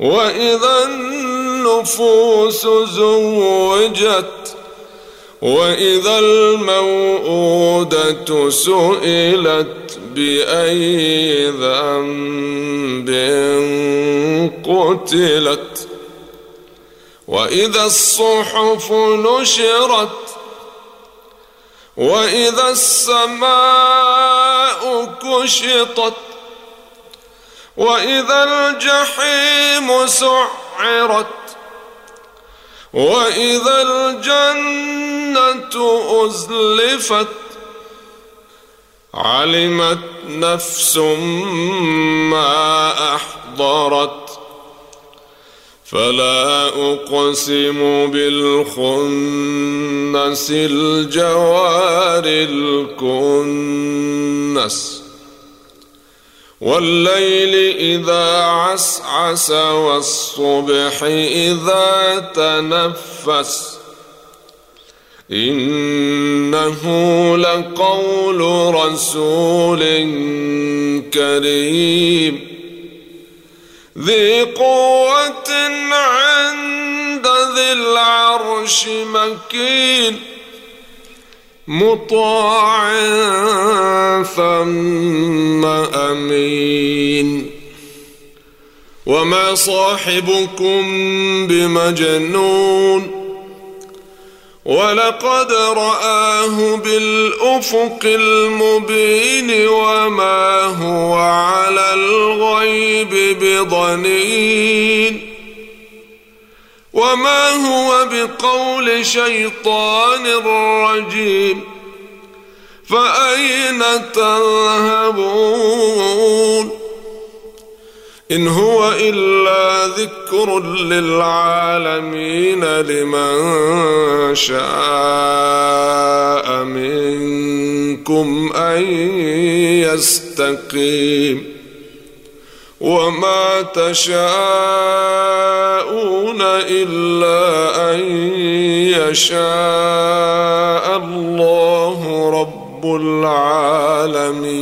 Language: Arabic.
وإذا النفوس زوجت وإذا الموءودة سئلت بأي ذنب قتلت وإذا الصحف نشرت وإذا السماء كشطت وإذا الجحيم سعرت وإذا الجنة أزلفت علمت نفس ما أحضرت. فلا أقسم بالخنس الجوار الكنس. والليل إذا عسعس والصبح إذا تنفس إنه لقول رسول كريم. ذي قوة عند ذي العرش مكين. مطاع ثم أمين. وما صاحبكم بمجنون. ولقد رآه بالأفق المبين وما هو على الغيب بضنين. وما هو بقول شيطان رجيم فأين تذهبون إن هو إلا ذكر للعالمين لمن شاء منكم أن يستقيم وما تشاءون إلا أن يشاء الله رب العالمين.